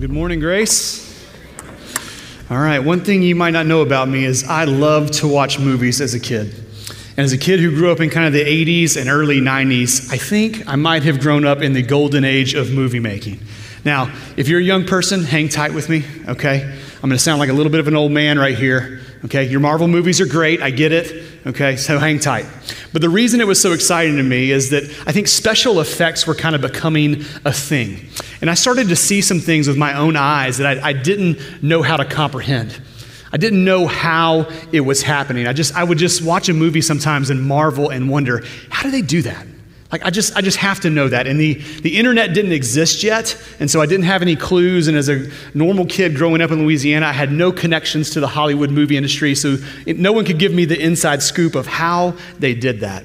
good morning, Grace. All right, one thing you might not know about me is I love to watch movies as a kid. And as a kid who grew up in kind of the 80s and early 90s, I think I might have grown up in the golden age of movie making. Now, if you're a young person, hang tight with me, okay? I'm to sound like a little bit of an old man right here, okay? Your Marvel movies are great, I get it, okay? So hang tight. But the reason it was so exciting to me is that I think special effects were kind of becoming a thing. And I started to see some things with my own eyes that I, I didn't know how to comprehend. I didn't know how it was happening. I just I would just watch a movie sometimes and marvel and wonder, how do they do that? Like I just I just have to know that. And the the internet didn't exist yet, and so I didn't have any clues and as a normal kid growing up in Louisiana, I had no connections to the Hollywood movie industry, so it, no one could give me the inside scoop of how they did that.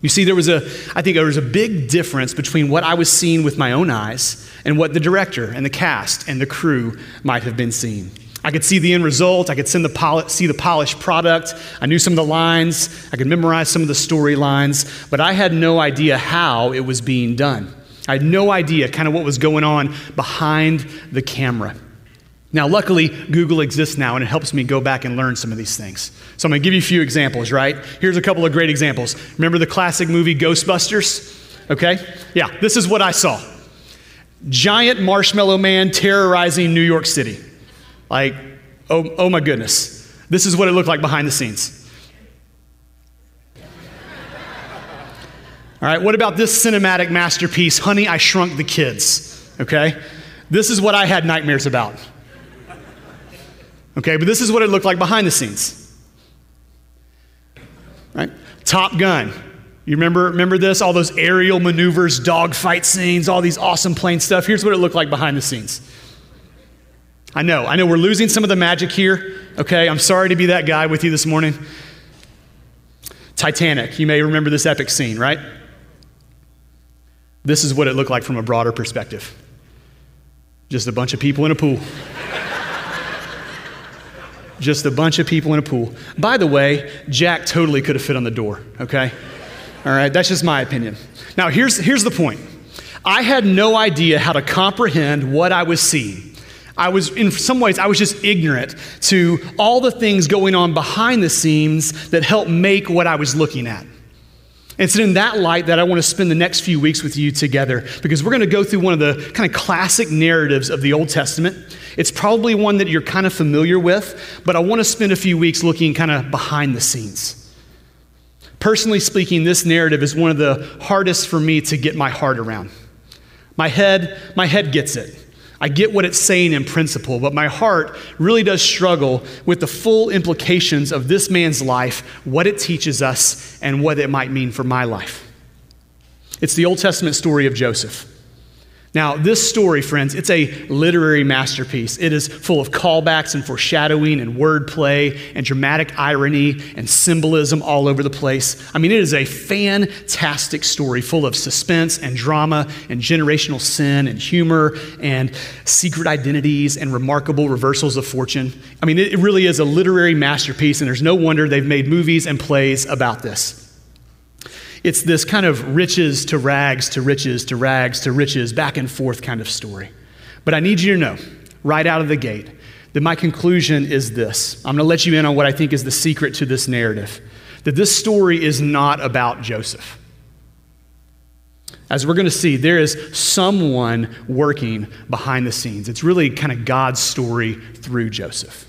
You see there was a I think there was a big difference between what I was seeing with my own eyes and what the director and the cast and the crew might have been seeing. I could see the end result. I could the poli- see the polished product. I knew some of the lines. I could memorize some of the storylines, but I had no idea how it was being done. I had no idea kind of what was going on behind the camera. Now, luckily, Google exists now and it helps me go back and learn some of these things. So I'm going to give you a few examples, right? Here's a couple of great examples. Remember the classic movie Ghostbusters? Okay? Yeah, this is what I saw giant marshmallow man terrorizing New York City. Like, oh, oh my goodness. This is what it looked like behind the scenes. All right, what about this cinematic masterpiece, Honey, I Shrunk the Kids? Okay? This is what I had nightmares about. Okay, but this is what it looked like behind the scenes. Right? Top Gun. You remember, remember this? All those aerial maneuvers, dogfight scenes, all these awesome plane stuff. Here's what it looked like behind the scenes. I know, I know we're losing some of the magic here. Okay, I'm sorry to be that guy with you this morning. Titanic, you may remember this epic scene, right? This is what it looked like from a broader perspective just a bunch of people in a pool. just a bunch of people in a pool. By the way, Jack totally could have fit on the door, okay? All right, that's just my opinion. Now, here's, here's the point I had no idea how to comprehend what I was seeing. I was, in some ways, I was just ignorant to all the things going on behind the scenes that helped make what I was looking at. And it's in that light that I want to spend the next few weeks with you together because we're going to go through one of the kind of classic narratives of the Old Testament. It's probably one that you're kind of familiar with, but I want to spend a few weeks looking kind of behind the scenes. Personally speaking, this narrative is one of the hardest for me to get my heart around. My head, my head gets it. I get what it's saying in principle, but my heart really does struggle with the full implications of this man's life, what it teaches us, and what it might mean for my life. It's the Old Testament story of Joseph. Now, this story, friends, it's a literary masterpiece. It is full of callbacks and foreshadowing and wordplay and dramatic irony and symbolism all over the place. I mean, it is a fantastic story full of suspense and drama and generational sin and humor and secret identities and remarkable reversals of fortune. I mean, it really is a literary masterpiece, and there's no wonder they've made movies and plays about this. It's this kind of riches to rags to riches to rags to riches, back and forth kind of story. But I need you to know, right out of the gate, that my conclusion is this. I'm going to let you in on what I think is the secret to this narrative that this story is not about Joseph. As we're going to see, there is someone working behind the scenes. It's really kind of God's story through Joseph.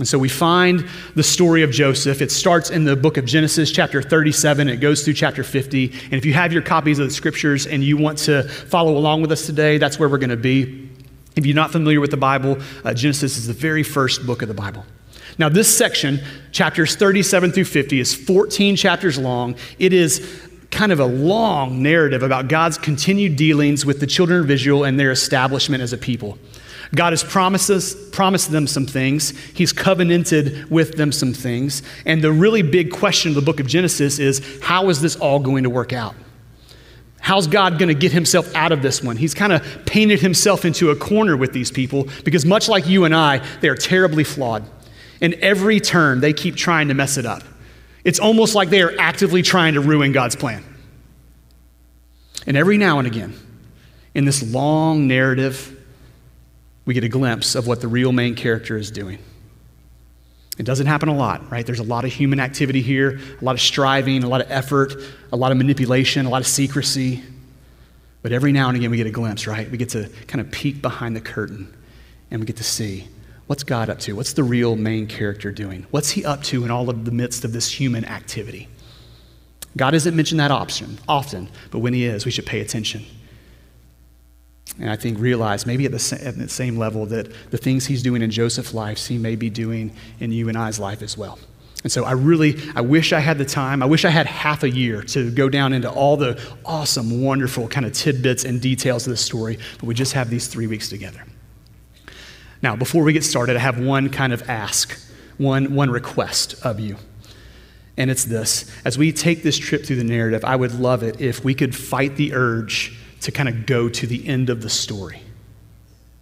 And so we find the story of Joseph. It starts in the book of Genesis, chapter 37. It goes through chapter 50. And if you have your copies of the scriptures and you want to follow along with us today, that's where we're going to be. If you're not familiar with the Bible, uh, Genesis is the very first book of the Bible. Now, this section, chapters 37 through 50, is 14 chapters long. It is kind of a long narrative about God's continued dealings with the children of Israel and their establishment as a people. God has promised, promised them some things. He's covenanted with them some things. And the really big question of the book of Genesis is how is this all going to work out? How's God going to get himself out of this one? He's kind of painted himself into a corner with these people because, much like you and I, they are terribly flawed. In every turn, they keep trying to mess it up. It's almost like they are actively trying to ruin God's plan. And every now and again, in this long narrative, we get a glimpse of what the real main character is doing. It doesn't happen a lot, right? There's a lot of human activity here, a lot of striving, a lot of effort, a lot of manipulation, a lot of secrecy. But every now and again, we get a glimpse, right? We get to kind of peek behind the curtain and we get to see what's God up to? What's the real main character doing? What's he up to in all of the midst of this human activity? God doesn't mention that option often, but when he is, we should pay attention. And I think realize maybe at the, at the same level that the things he's doing in Joseph's life, he may be doing in you and I's life as well. And so I really, I wish I had the time. I wish I had half a year to go down into all the awesome, wonderful kind of tidbits and details of this story, but we just have these three weeks together. Now, before we get started, I have one kind of ask, one, one request of you. And it's this as we take this trip through the narrative, I would love it if we could fight the urge to kind of go to the end of the story.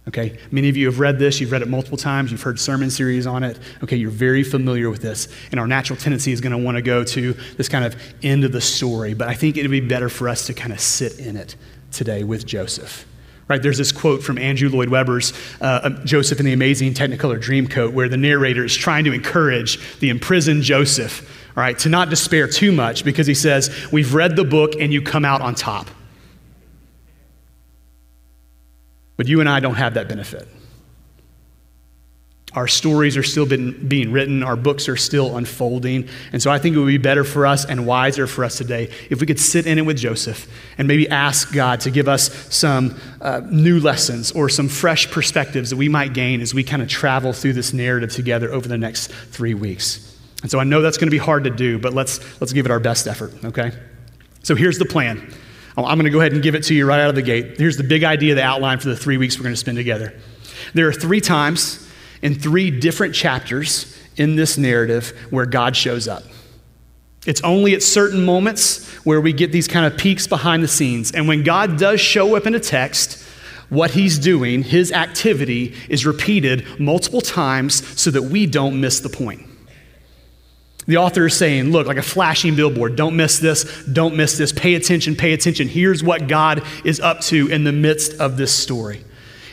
Okay? Many of you have read this, you've read it multiple times, you've heard sermon series on it. Okay, you're very familiar with this. And our natural tendency is going to want to go to this kind of end of the story. But I think it'd be better for us to kind of sit in it today with Joseph. Right, there's this quote from Andrew Lloyd Webber's uh, Joseph in the Amazing Technicolor Dreamcoat, where the narrator is trying to encourage the imprisoned Joseph, all right, to not despair too much because he says, We've read the book and you come out on top. But you and I don't have that benefit. Our stories are still been, being written, our books are still unfolding. And so I think it would be better for us and wiser for us today if we could sit in it with Joseph and maybe ask God to give us some uh, new lessons or some fresh perspectives that we might gain as we kind of travel through this narrative together over the next three weeks. And so I know that's going to be hard to do, but let's, let's give it our best effort, okay? So here's the plan. I'm going to go ahead and give it to you right out of the gate. Here's the big idea, the outline for the three weeks we're going to spend together. There are three times in three different chapters in this narrative where God shows up. It's only at certain moments where we get these kind of peeks behind the scenes. And when God does show up in a text, what he's doing, his activity, is repeated multiple times so that we don't miss the point. The author is saying, look, like a flashing billboard, don't miss this, don't miss this, pay attention, pay attention. Here's what God is up to in the midst of this story.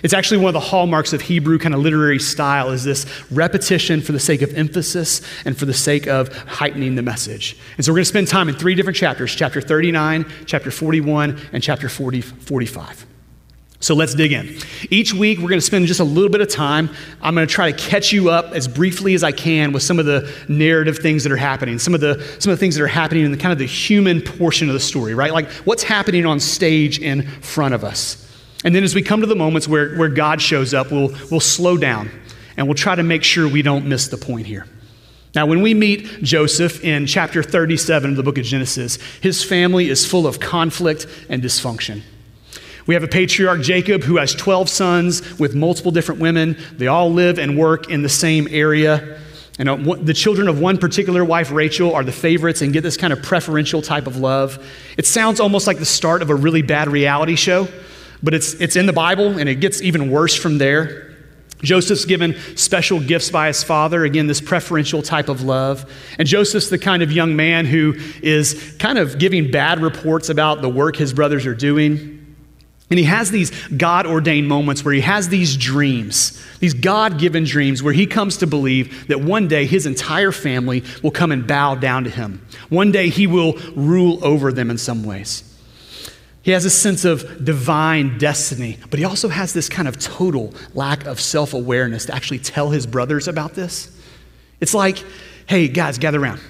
It's actually one of the hallmarks of Hebrew kind of literary style is this repetition for the sake of emphasis and for the sake of heightening the message. And so we're going to spend time in three different chapters, chapter 39, chapter 41, and chapter 40, 45. So let's dig in. Each week, we're going to spend just a little bit of time. I'm going to try to catch you up as briefly as I can with some of the narrative things that are happening, some of the, some of the things that are happening in the kind of the human portion of the story, right? Like what's happening on stage in front of us. And then as we come to the moments where, where God shows up, we'll, we'll slow down and we'll try to make sure we don't miss the point here. Now, when we meet Joseph in chapter 37 of the book of Genesis, his family is full of conflict and dysfunction. We have a patriarch, Jacob, who has 12 sons with multiple different women. They all live and work in the same area. And uh, the children of one particular wife, Rachel, are the favorites and get this kind of preferential type of love. It sounds almost like the start of a really bad reality show, but it's, it's in the Bible and it gets even worse from there. Joseph's given special gifts by his father, again, this preferential type of love. And Joseph's the kind of young man who is kind of giving bad reports about the work his brothers are doing. And he has these God ordained moments where he has these dreams, these God given dreams, where he comes to believe that one day his entire family will come and bow down to him. One day he will rule over them in some ways. He has a sense of divine destiny, but he also has this kind of total lack of self awareness to actually tell his brothers about this. It's like, hey, guys, gather around.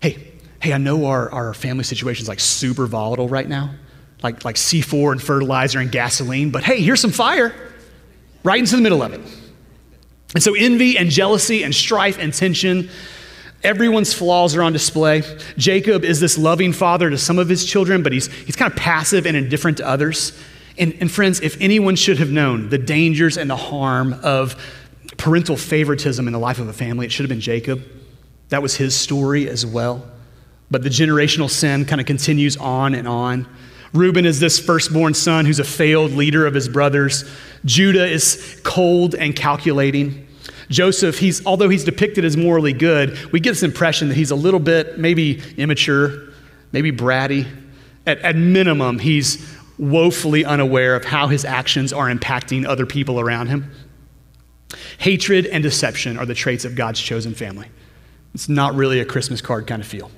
Hey, hey, I know our, our family situation is like super volatile right now like, like C4 and fertilizer and gasoline, but hey, here's some fire right into the middle of it. And so envy and jealousy and strife and tension, everyone's flaws are on display. Jacob is this loving father to some of his children, but he's, he's kind of passive and indifferent to others. And, and friends, if anyone should have known the dangers and the harm of parental favoritism in the life of a family, it should have been Jacob. That was his story as well. But the generational sin kind of continues on and on. Reuben is this firstborn son who's a failed leader of his brothers. Judah is cold and calculating. Joseph, he's, although he's depicted as morally good, we get this impression that he's a little bit maybe immature, maybe bratty. At, at minimum, he's woefully unaware of how his actions are impacting other people around him. Hatred and deception are the traits of God's chosen family. It's not really a Christmas card kind of feel.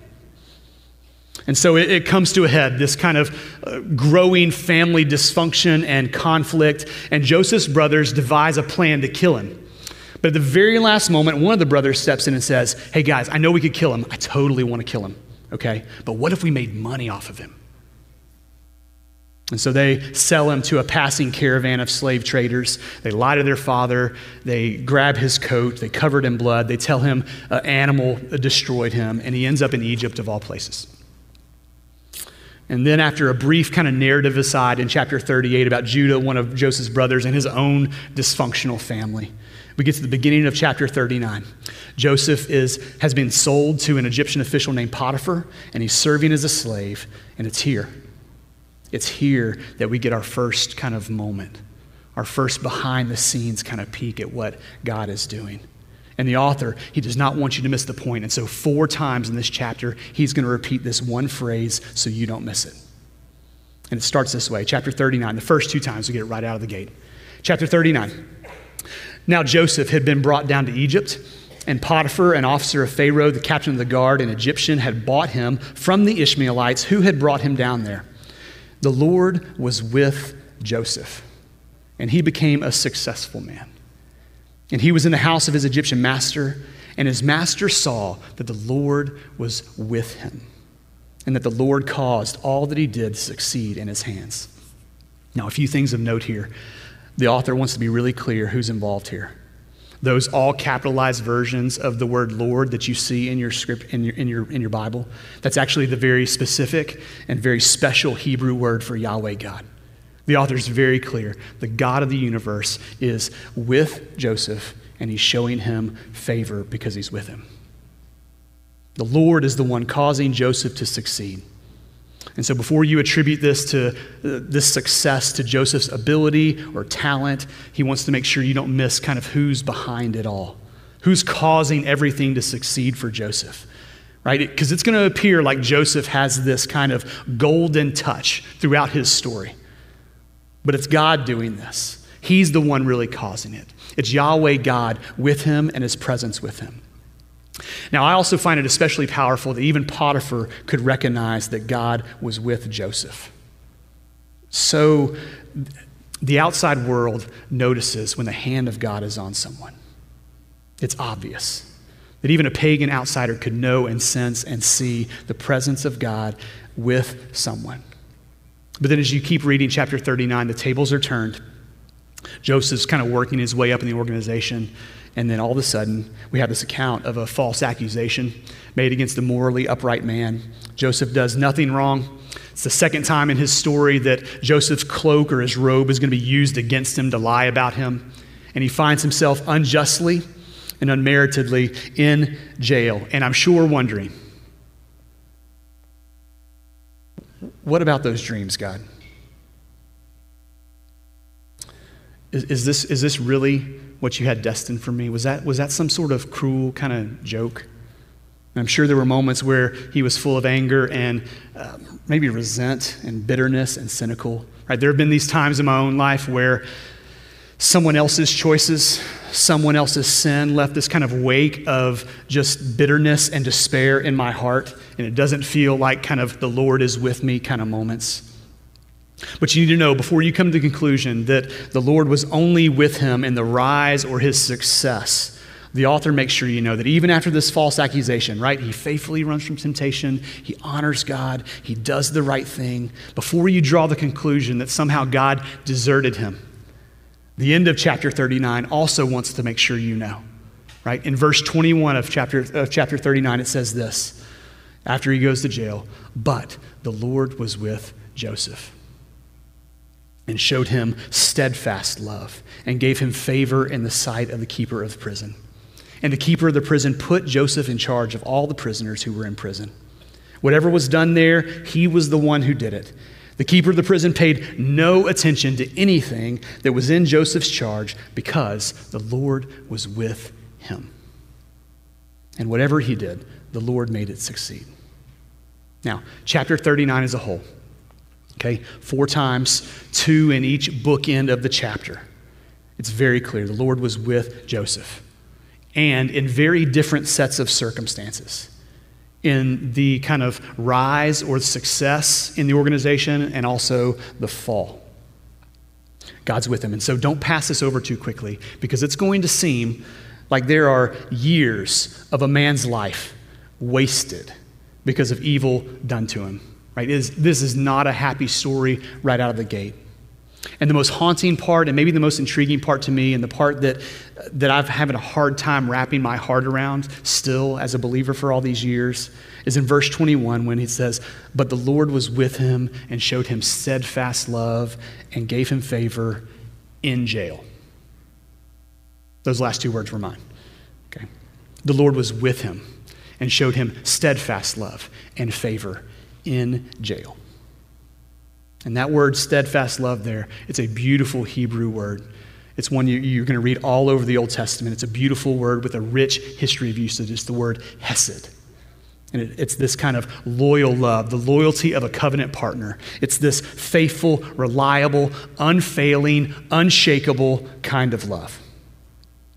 And so it, it, comes to a head, this kind of uh, growing family dysfunction and conflict. And Joseph's brothers devise a plan to kill him. But at the very last moment, one of the brothers steps in and says, Hey guys, I know we could kill him. I totally want to kill him, okay? But what if we made money off of him? And so they sell him to a passing caravan of slave traders. They lie to their father. They grab his coat. They cover it in blood. They tell him an animal destroyed him, and he ends up in Egypt of all places. And then, after a brief kind of narrative aside in chapter 38 about Judah, one of Joseph's brothers, and his own dysfunctional family, we get to the beginning of chapter 39. Joseph is, has been sold to an Egyptian official named Potiphar, and he's serving as a slave, and it's here. It's here that we get our first kind of moment, our first behind the scenes kind of peek at what God is doing. And the author, he does not want you to miss the point. And so, four times in this chapter, he's going to repeat this one phrase so you don't miss it. And it starts this way chapter 39, the first two times we get it right out of the gate. Chapter 39. Now, Joseph had been brought down to Egypt, and Potiphar, an officer of Pharaoh, the captain of the guard, an Egyptian, had bought him from the Ishmaelites who had brought him down there. The Lord was with Joseph, and he became a successful man. And he was in the house of his Egyptian master, and his master saw that the Lord was with him, and that the Lord caused all that he did to succeed in his hands. Now, a few things of note here. The author wants to be really clear who's involved here. Those all capitalized versions of the word Lord that you see in your script in your, in your, in your Bible, that's actually the very specific and very special Hebrew word for Yahweh God. The author is very clear. The God of the universe is with Joseph, and he's showing him favor because he's with him. The Lord is the one causing Joseph to succeed. And so, before you attribute this to uh, this success to Joseph's ability or talent, he wants to make sure you don't miss kind of who's behind it all, who's causing everything to succeed for Joseph, right? Because it's going to appear like Joseph has this kind of golden touch throughout his story. But it's God doing this. He's the one really causing it. It's Yahweh God with him and his presence with him. Now, I also find it especially powerful that even Potiphar could recognize that God was with Joseph. So the outside world notices when the hand of God is on someone. It's obvious that even a pagan outsider could know and sense and see the presence of God with someone. But then as you keep reading chapter 39, the tables are turned. Joseph's kind of working his way up in the organization. And then all of a sudden, we have this account of a false accusation made against a morally upright man. Joseph does nothing wrong. It's the second time in his story that Joseph's cloak or his robe is going to be used against him to lie about him. And he finds himself unjustly and unmeritedly in jail. And I'm sure wondering, What about those dreams, God? Is, is, this, is this really what you had destined for me? Was that, was that some sort of cruel kind of joke? And I'm sure there were moments where he was full of anger and uh, maybe resent and bitterness and cynical. Right? There have been these times in my own life where someone else's choices, someone else's sin left this kind of wake of just bitterness and despair in my heart, and it doesn't feel like kind of the Lord is with me kind of moments. But you need to know before you come to the conclusion that the Lord was only with him in the rise or his success. The author makes sure you know that even after this false accusation, right, he faithfully runs from temptation, he honors God, he does the right thing. Before you draw the conclusion that somehow God deserted him, the end of chapter 39 also wants to make sure you know. Right? In verse 21 of chapter, of chapter 39, it says this after he goes to jail, but the Lord was with Joseph and showed him steadfast love and gave him favor in the sight of the keeper of the prison. And the keeper of the prison put Joseph in charge of all the prisoners who were in prison. Whatever was done there, he was the one who did it. The keeper of the prison paid no attention to anything that was in Joseph's charge because the Lord was with him. And whatever he did, the Lord made it succeed. Now, chapter 39 as a whole, Okay, four times, two in each bookend of the chapter. It's very clear the Lord was with Joseph and in very different sets of circumstances in the kind of rise or success in the organization and also the fall. God's with him. And so don't pass this over too quickly because it's going to seem like there are years of a man's life wasted because of evil done to him. Right? this is not a happy story right out of the gate. And the most haunting part, and maybe the most intriguing part to me, and the part that, that I've having a hard time wrapping my heart around still as a believer for all these years, is in verse 21 when he says, But the Lord was with him and showed him steadfast love and gave him favor in jail. Those last two words were mine. Okay. The Lord was with him and showed him steadfast love and favor in jail. And that word, steadfast love, there, it's a beautiful Hebrew word. It's one you, are going to read all over the Old Testament. It's a beautiful word with a rich history of usage. It's the word hesed. And it, it's this kind of loyal love, the loyalty of a covenant partner. It's this faithful, reliable, unfailing, unshakable kind of love.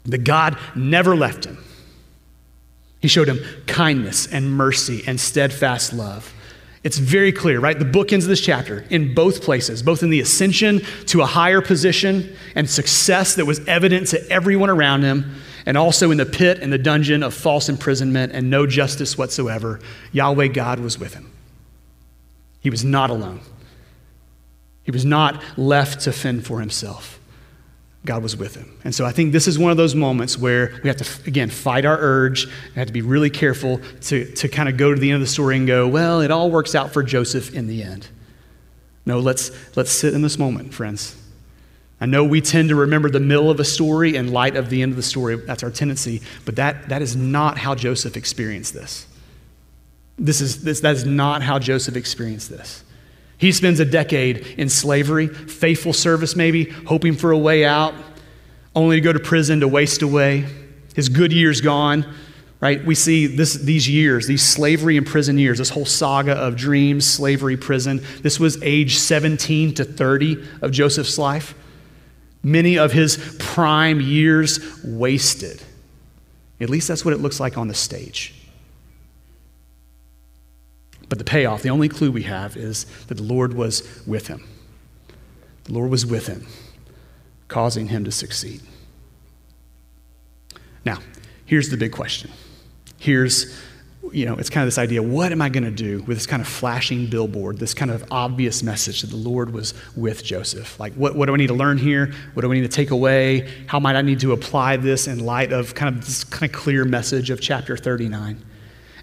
The God never left him. He showed him kindness and mercy and steadfast love. It's very clear, right? The bookends of this chapter in both places, both in the ascension to a higher position and success that was evident to everyone around him, and also in the pit and the dungeon of false imprisonment and no justice whatsoever. Yahweh God was with him. He was not alone, he was not left to fend for himself. God was with him. And so I think this is one of those moments where we have to, again, fight our urge. We have to be really careful to, to kind of go to the end of the story and go, well, it all works out for Joseph in the end. No, let's, let's sit in this moment, friends. I know we tend to remember the middle of a story in light of the end of the story. That's our tendency. But that, that is not how Joseph experienced this. This is, this, that is not how Joseph experienced this. He spends a decade in slavery, faithful service maybe, hoping for a way out, only to go to prison to waste away. His good years gone, right? We see this, these years, these slavery and prison years, this whole saga of dreams, slavery, prison. This was age 17 to 30 of Joseph's life. Many of his prime years wasted. At least that's what it looks like on the stage. But the payoff, the only clue we have is that the Lord was with him. The Lord was with him, causing him to succeed. Now, here's the big question. Here's, you know, it's kind of this idea what am I going to do with this kind of flashing billboard, this kind of obvious message that the Lord was with Joseph? Like, what, what do I need to learn here? What do I need to take away? How might I need to apply this in light of kind of this kind of clear message of chapter 39?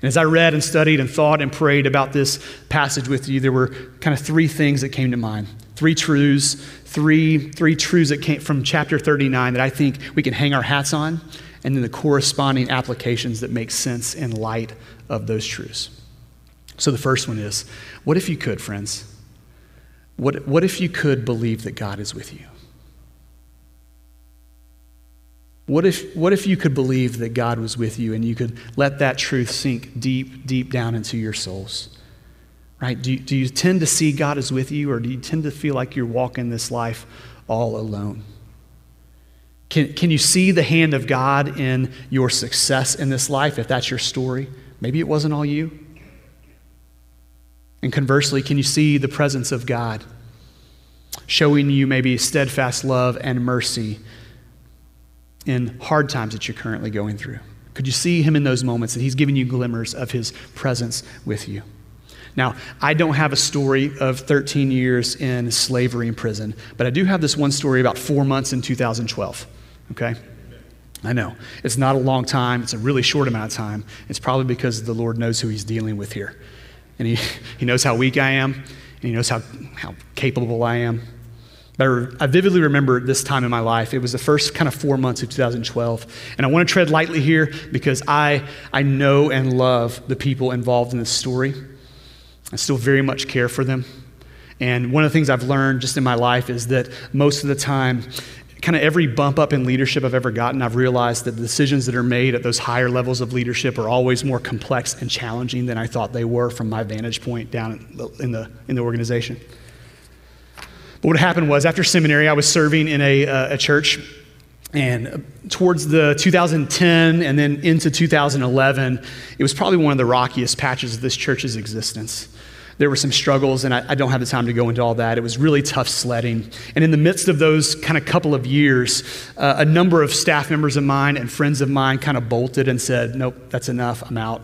And as I read and studied and thought and prayed about this passage with you, there were kind of three things that came to mind. Three truths, three, three truths that came from chapter 39 that I think we can hang our hats on, and then the corresponding applications that make sense in light of those truths. So the first one is what if you could, friends? What, what if you could believe that God is with you? What if, what if you could believe that God was with you and you could let that truth sink deep, deep down into your souls? Right? Do you, do you tend to see God is with you or do you tend to feel like you're walking this life all alone? Can, can you see the hand of God in your success in this life if that's your story? Maybe it wasn't all you. And conversely, can you see the presence of God showing you maybe steadfast love and mercy in hard times that you're currently going through? Could you see him in those moments that he's giving you glimmers of his presence with you? Now, I don't have a story of 13 years in slavery in prison, but I do have this one story about four months in 2012. Okay? I know. It's not a long time, it's a really short amount of time. It's probably because the Lord knows who he's dealing with here. And he, he knows how weak I am, and he knows how, how capable I am. But I vividly remember this time in my life. It was the first kind of four months of 2012. And I want to tread lightly here because I, I know and love the people involved in this story. I still very much care for them. And one of the things I've learned just in my life is that most of the time, kind of every bump up in leadership I've ever gotten, I've realized that the decisions that are made at those higher levels of leadership are always more complex and challenging than I thought they were from my vantage point down in the, in the organization. But what happened was, after seminary, I was serving in a, uh, a church. And towards the 2010 and then into 2011, it was probably one of the rockiest patches of this church's existence. There were some struggles, and I, I, don't have the time to go into all that. It was really tough sledding. And in the midst of those kind of couple of years, uh, a number of staff members of mine and friends of mine kind of bolted and said, Nope, that's enough. I'm out.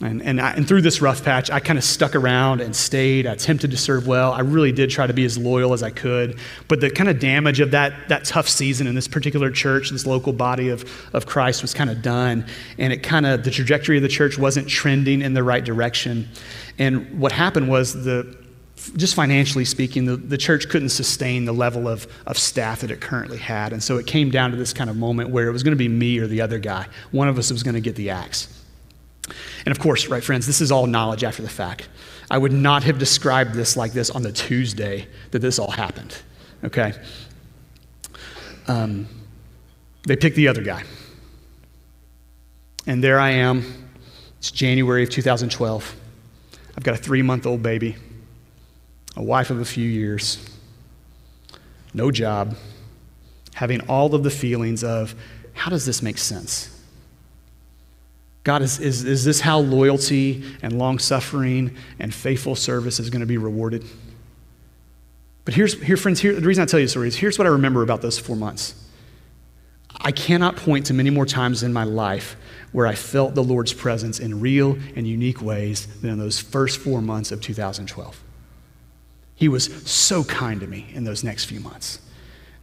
And, and, I, and, through this rough patch, I kind of stuck around and stayed. I attempted to serve well. I really did try to be as loyal as I could. But the kind of damage of that, that tough season in this particular church, this local body of, of Christ, was kind of done. And it kind of, the trajectory of the church wasn't trending in the right direction. And what happened was the, just financially speaking, the, the church couldn't sustain the level of, of staff that it currently had. And so it came down to this kind of moment where it was going to be me or the other guy. One of us was going to get the axe. And of course, right, friends, this is all knowledge after the fact. I would not have described this like this on the Tuesday that this all happened, okay? Um, they picked the other guy. And there I am. It's January of 2012. I've got a three month old baby, a wife of a few years, no job, having all of the feelings of how does this make sense? God, is, is, is this how loyalty and long suffering and faithful service is going to be rewarded? But here's, here, friends, here, the reason I tell you the story is here's what I remember about those four months. I cannot point to many more times in my life where I felt the Lord's presence in real and unique ways than in those first four months of 2012. He was so kind to me in those next few months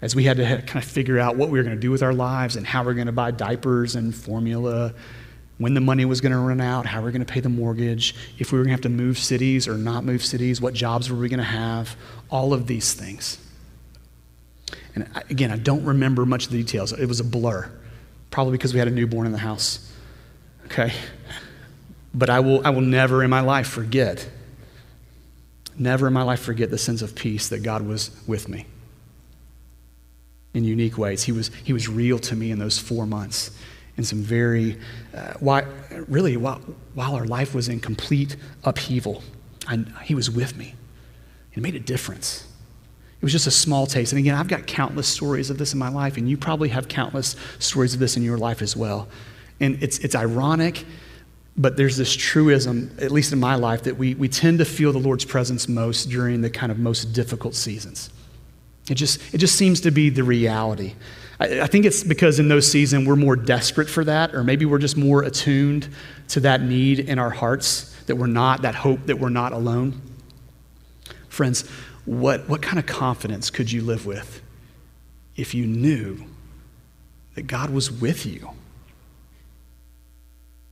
as we had to kind of figure out what we were going to do with our lives and how we we're going to buy diapers and formula when the money was going to run out, how we are going to pay the mortgage, if we were going to have to move cities or not move cities, what jobs were we going to have, all of these things. And again, I don't remember much of the details. It was a blur, probably because we had a newborn in the house. Okay? But I will, I will never in my life forget, never in my life forget the sense of peace that God was with me in unique ways. He was, he was real to me in those four months in some very, uh, why, really, while, while our life was in complete upheaval, I, he was with me. It made a difference. It was just a small taste. And again, I've got countless stories of this in my life, and you probably have countless stories of this in your life as well. And it's, it's ironic, but there's this truism, at least in my life, that we, we tend to feel the Lord's presence most during the kind of most difficult seasons. It just, it just seems to be the reality. I, I think it's because in those seasons we're more desperate for that, or maybe we're just more attuned to that need in our hearts that we're not, that hope that we're not alone. Friends, what, what kind of confidence could you live with if you knew that God was with you?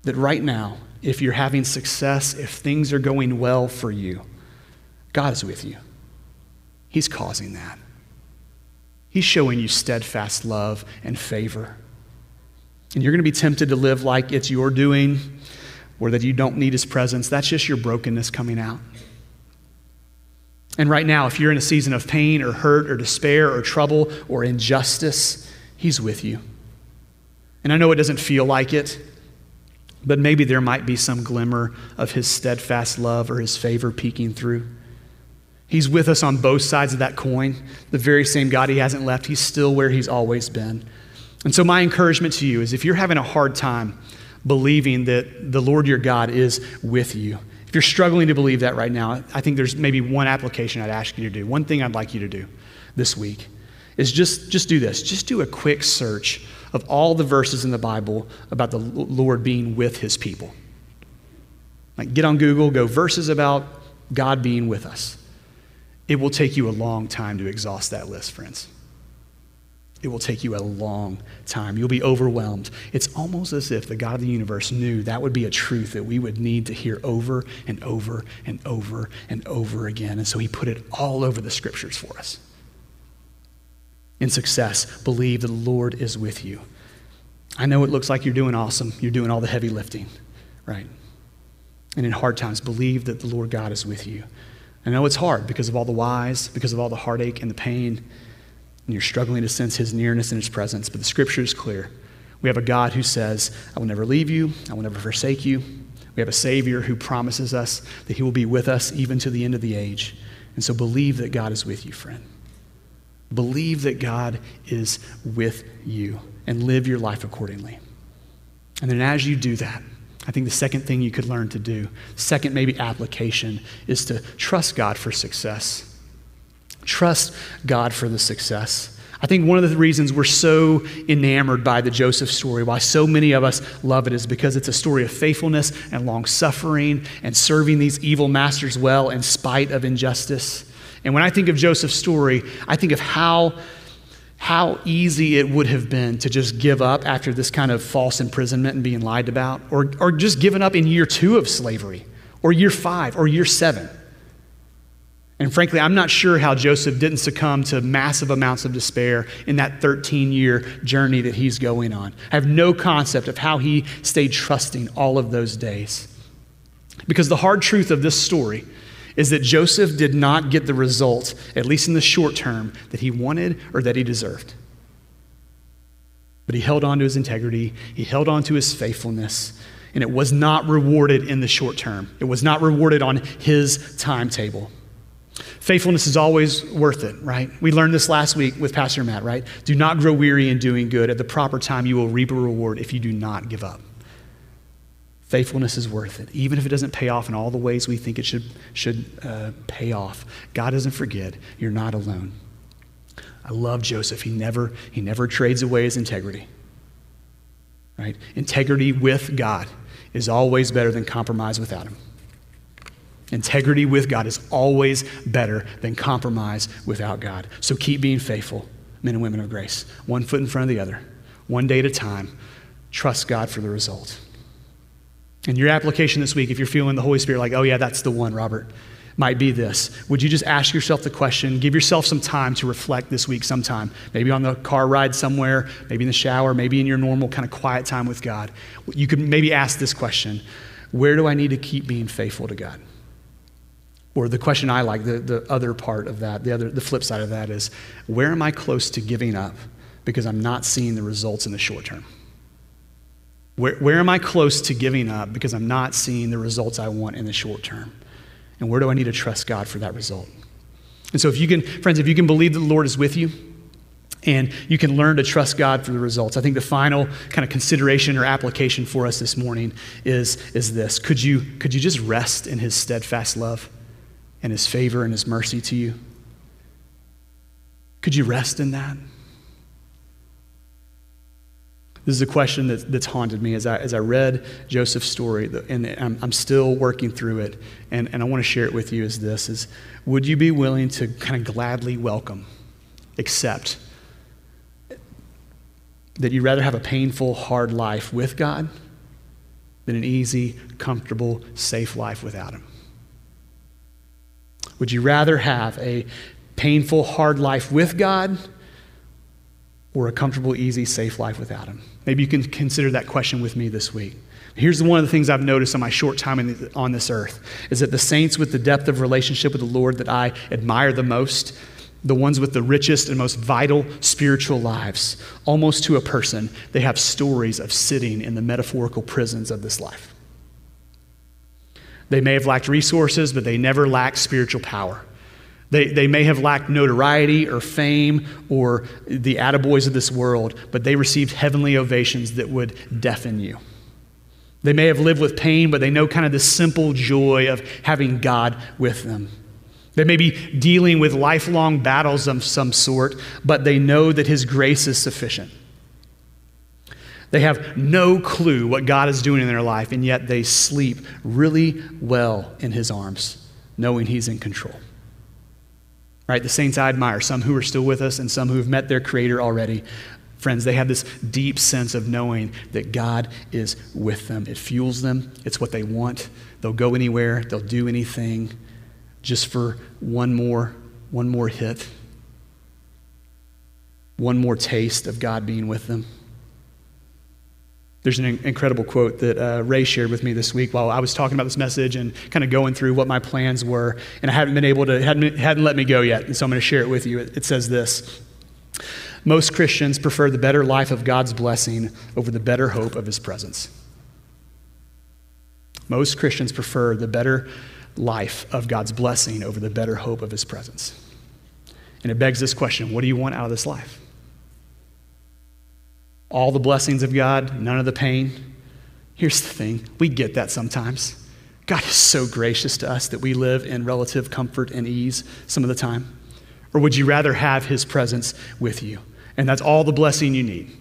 That right now, if you're having success, if things are going well for you, God is with you. He's causing that. He's showing you steadfast love and favor. And you're going to be tempted to live like it's your doing or that you don't need his presence. That's just your brokenness coming out. And right now, if you're in a season of pain or hurt or despair or trouble or injustice, he's with you. And I know it doesn't feel like it, but maybe there might be some glimmer of his steadfast love or his favor peeking through. He's with us on both sides of that coin. The very same God, He hasn't left. He's still where He's always been. And so, my encouragement to you is if you're having a hard time believing that the Lord your God is with you, if you're struggling to believe that right now, I think there's maybe one application I'd ask you to do. One thing I'd like you to do this week is just, just do this. Just do a quick search of all the verses in the Bible about the Lord being with his people. Like get on Google, go verses about God being with us. It will take you a long time to exhaust that list, friends. It will take you a long time. You'll be overwhelmed. It's almost as if the God of the universe knew that would be a truth that we would need to hear over and over and over and over again. And so he put it all over the scriptures for us. In success, believe that the Lord is with you. I know it looks like you're doing awesome. You're doing all the heavy lifting, right? And in hard times, believe that the Lord God is with you. I know it's hard because of all the whys, because of all the heartache and the pain, and you're struggling to sense His nearness and His presence, but the scripture is clear. We have a God who says, I will never leave you, I will never forsake you. We have a Savior who promises us that He will be with us even to the end of the age. And so believe that God is with you, friend. Believe that God is with you and live your life accordingly. And then as you do that, I think the second thing you could learn to do, second maybe application, is to trust God for success. Trust God for the success. I think one of the reasons we're so enamored by the Joseph story, why so many of us love it, is because it's a story of faithfulness and long suffering and serving these evil masters well in spite of injustice. And when I think of Joseph's story, I think of how, how easy it would have been to just give up after this kind of false imprisonment and being lied about, or, or just given up in year two of slavery, or year five, or year seven. And frankly, I'm not sure how Joseph didn't succumb to massive amounts of despair in that 13 year journey that he's going on. I have no concept of how he stayed trusting all of those days. Because the hard truth of this story is that Joseph did not get the result, at least in the short term, that he wanted or that he deserved. But he held on to his integrity, he held on to his faithfulness, and it was not rewarded in the short term. It was not rewarded on his timetable. Faithfulness is always worth it, right? We learned this last week with Pastor Matt, right? Do not grow weary in doing good. At the proper time, you will reap a reward if you do not give up. Faithfulness is worth it, even if it doesn't pay off in all the ways we think it should, should uh, pay off. God doesn't forget. You're not alone. I love Joseph. He never, he never trades away his integrity. Right? Integrity with God is always better than compromise without him. Integrity with God is always better than compromise without God. So keep being faithful, men and women of grace, one foot in front of the other, one day at a time. Trust God for the result. In your application this week, if you're feeling the Holy Spirit like, oh, yeah, that's the one, Robert, might be this. Would you just ask yourself the question, give yourself some time to reflect this week sometime? Maybe on the car ride somewhere, maybe in the shower, maybe in your normal kind of quiet time with God. You could maybe ask this question Where do I need to keep being faithful to God? Or the question I like, the, the other part of that, the, other, the flip side of that is where am I close to giving up because I'm not seeing the results in the short term? Where, where am I close to giving up because I'm not seeing the results I want in the short term? And where do I need to trust God for that result? And so, if you can, friends, if you can believe that the Lord is with you, and you can learn to trust God for the results. I think the final kind of consideration or application for us this morning is, is this. Could you, could you just rest in his steadfast love? and his favor and his mercy to you? Could you rest in that? This is a question that, that's haunted me as I, as I read Joseph's story, and I'm, I'm still working through it, and, and I want to share it with you as this is, would you be willing to kind of gladly welcome, accept, that you'd rather have a painful, hard life with God than an easy, comfortable, safe life without Him? Would you rather have a painful, hard life with God or a comfortable, easy, safe life without Him? Maybe you can consider that question with me this week. Here's one of the things I've noticed on my short time on this earth is that the saints with the depth of relationship with the Lord that I admire the most, the ones with the richest and most vital spiritual lives, almost to a person, they have stories of sitting in the metaphorical prisons of this life. They may have lacked resources, but they never lacked spiritual power. They, they may have lacked notoriety or fame or the attaboys of this world, but they received heavenly ovations that would deafen you. They may have lived with pain, but they know kind of the simple joy of having God with them. They may be dealing with lifelong battles of some sort, but they know that His grace is sufficient. They have no clue what God is doing in their life, and yet they sleep really well in His arms, knowing He's in control. Right? The saints I admire, some who are still with us and some who have met their Creator already. Friends, they have this deep sense of knowing that God is with them. It fuels them, it's what they want. They'll go anywhere, they'll do anything just for one more, one more hit, one more taste of God being with them. There's an incredible quote that uh, Ray shared with me this week while I was talking about this message and kind of going through what my plans were, and I hadn't been able to, hadn't, hadn't let me go yet, and so I'm going to share it with you. It, it says this Most Christians prefer the better life of God's blessing over the better hope of his presence. Most Christians prefer the better life of God's blessing over the better hope of his presence. And it begs this question what do you want out of this life? All the blessings of God, none of the pain. Here's the thing we get that sometimes. God is so gracious to us that we live in relative comfort and ease some of the time. Or would you rather have his presence with you? And that's all the blessing you need.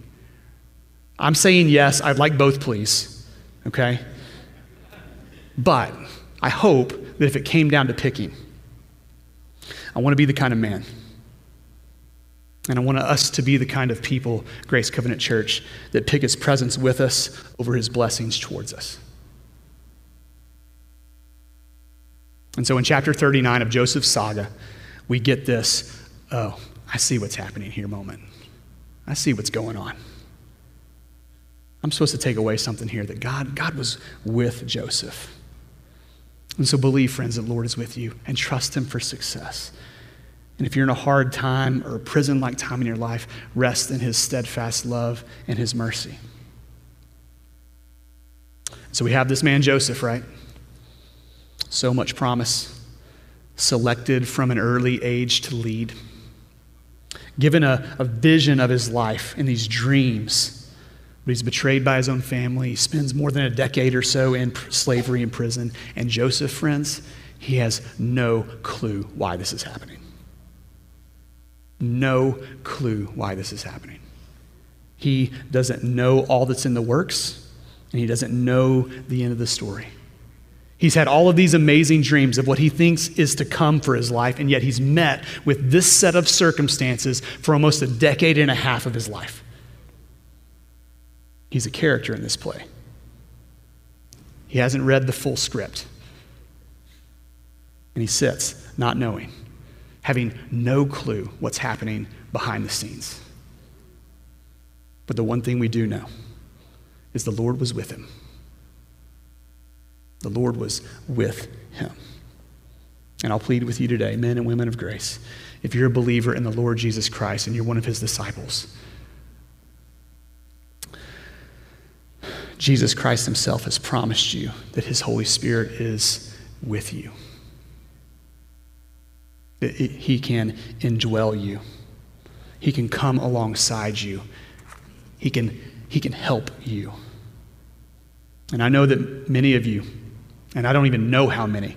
I'm saying yes, I'd like both, please. Okay? But I hope that if it came down to picking, I want to be the kind of man. And I want us to be the kind of people, Grace Covenant Church, that pick his presence with us over his blessings towards us. And so in chapter 39 of Joseph's saga, we get this oh, I see what's happening here moment. I see what's going on. I'm supposed to take away something here that God, God was with Joseph. And so believe, friends, that Lord is with you and trust Him for success. And if you're in a hard time or a prison like time in your life, rest in His steadfast love and His mercy. So we have this man, Joseph, right? So much promise, selected from an early age to lead, given a, a vision of his life in these dreams but he's betrayed by his own family. He spends more than a decade or so in slavery in prison. And Joseph, friends, he has no clue why this is happening. No clue why this is happening. He doesn't know all that's in the works, and he doesn't know the end of the story. He's had all of these amazing dreams of what he thinks is to come for his life, and yet he's met with this set of circumstances for almost a decade and a half of his life. He's a character in this play. He hasn't read the full script. And he sits, not knowing, having no clue what's happening behind the scenes. But the one thing we do know is the Lord was with him. The Lord was with him. And I'll plead with you today, men and women of grace, if you're a believer in the Lord Jesus Christ and you're one of his disciples, Jesus Christ Himself has promised you that His Holy Spirit is with you. That He can indwell you, He can come alongside you, He can, he can help you. And I know that many of you, and I don't even know how many,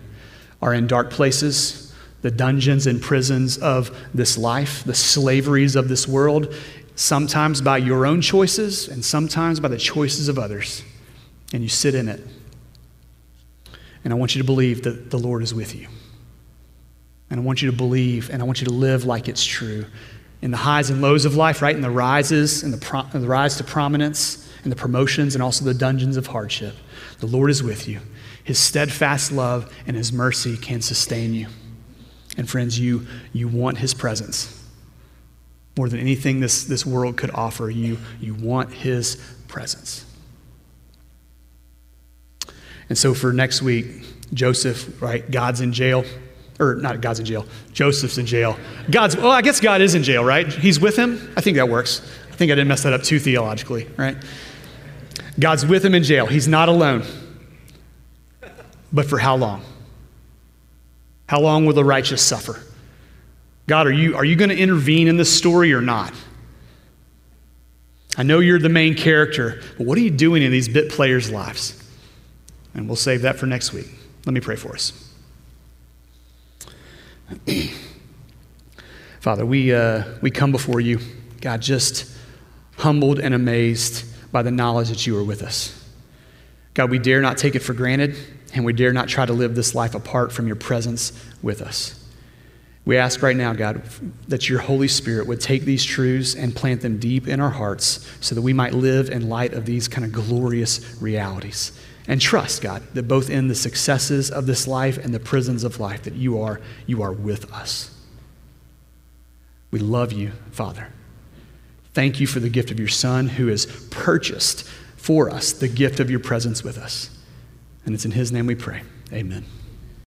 are in dark places, the dungeons and prisons of this life, the slaveries of this world, sometimes by your own choices and sometimes by the choices of others. And you sit in it. And I want you to believe that the Lord is with you. And I want you to believe and I want you to live like it's true. In the highs and lows of life, right? In the rises and the, pro- the rise to prominence and the promotions and also the dungeons of hardship. The Lord is with you. His steadfast love and his mercy can sustain you. And friends, you, you want his presence more than anything this, this world could offer you. You want his presence. And so for next week, Joseph, right? God's in jail. Or not God's in jail. Joseph's in jail. God's, well, I guess God is in jail, right? He's with him. I think that works. I think I didn't mess that up too theologically, right? God's with him in jail. He's not alone. But for how long? How long will the righteous suffer? God, are you, are you going to intervene in this story or not? I know you're the main character, but what are you doing in these bit players' lives? And we'll save that for next week. Let me pray for us. Father, we, uh, we come before you, God, just humbled and amazed by the knowledge that you are with us. God, we dare not take it for granted, and we dare not try to live this life apart from your presence with us. We ask right now, God, that your Holy Spirit would take these truths and plant them deep in our hearts so that we might live in light of these kind of glorious realities. And trust, God, that both in the successes of this life and the prisons of life, that you are, you are with us. We love you, Father. Thank you for the gift of your Son who has purchased for us the gift of your presence with us. And it's in his name we pray. Amen.